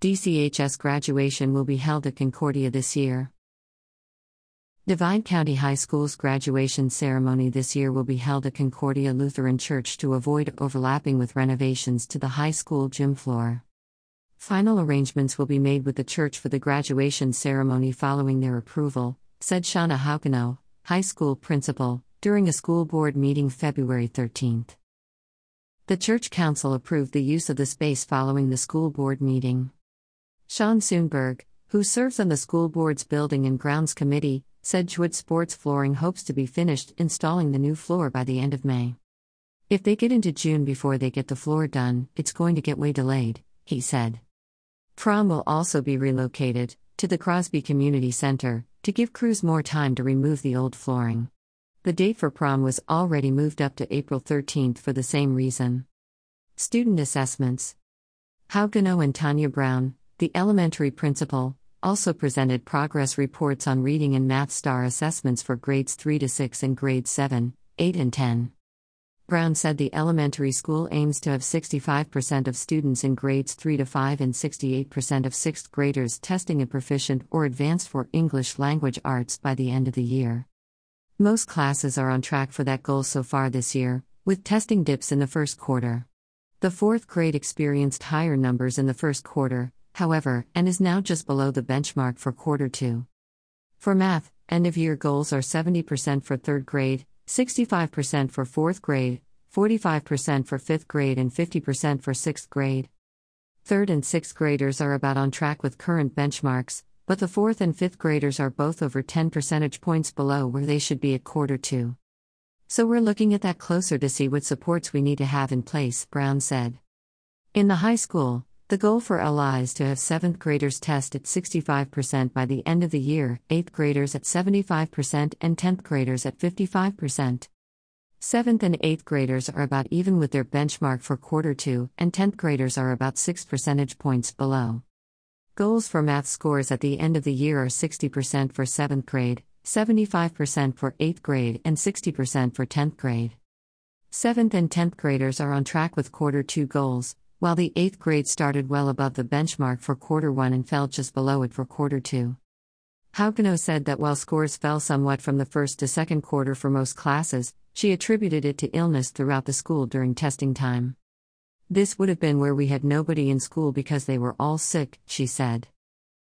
DCHS graduation will be held at Concordia this year. Divide County High School's graduation ceremony this year will be held at Concordia Lutheran Church to avoid overlapping with renovations to the high school gym floor. Final arrangements will be made with the church for the graduation ceremony following their approval, said Shauna Haukano, high school principal, during a school board meeting February 13th. The church council approved the use of the space following the school board meeting. Sean Soonberg, who serves on the school board's building and grounds committee, said Jewett Sports Flooring hopes to be finished installing the new floor by the end of May. If they get into June before they get the floor done, it's going to get way delayed, he said. Prom will also be relocated to the Crosby Community Center to give crews more time to remove the old flooring. The date for prom was already moved up to April 13th for the same reason. Student assessments. Haukano and Tanya Brown, the elementary principal, also presented progress reports on reading and math star assessments for grades 3 to 6 and grades 7, 8, and 10. Brown said the elementary school aims to have 65% of students in grades 3 to 5 and 68% of 6th graders testing a proficient or advanced for English language arts by the end of the year. Most classes are on track for that goal so far this year, with testing dips in the first quarter. The fourth grade experienced higher numbers in the first quarter, however, and is now just below the benchmark for quarter two. For math, end of year goals are 70% for third grade, 65% for fourth grade, 45% for fifth grade, and 50% for sixth grade. Third and sixth graders are about on track with current benchmarks, but the fourth and fifth graders are both over 10 percentage points below where they should be at quarter two. So we're looking at that closer to see what supports we need to have in place, Brown said. In the high school, the goal for ELA is to have 7th graders test at 65% by the end of the year, 8th graders at 75%, and 10th graders at 55%. 7th and 8th graders are about even with their benchmark for quarter 2, and 10th graders are about 6 percentage points below. Goals for math scores at the end of the year are 60% for 7th grade, 75% for 8th grade, and 60% for 10th grade. 7th and 10th graders are on track with quarter 2 goals, while the 8th grade started well above the benchmark for quarter 1 and fell just below it for quarter 2. Haukano said that while scores fell somewhat from the first to second quarter for most classes, she attributed it to illness throughout the school during testing time. This would have been where we had nobody in school because they were all sick, she said.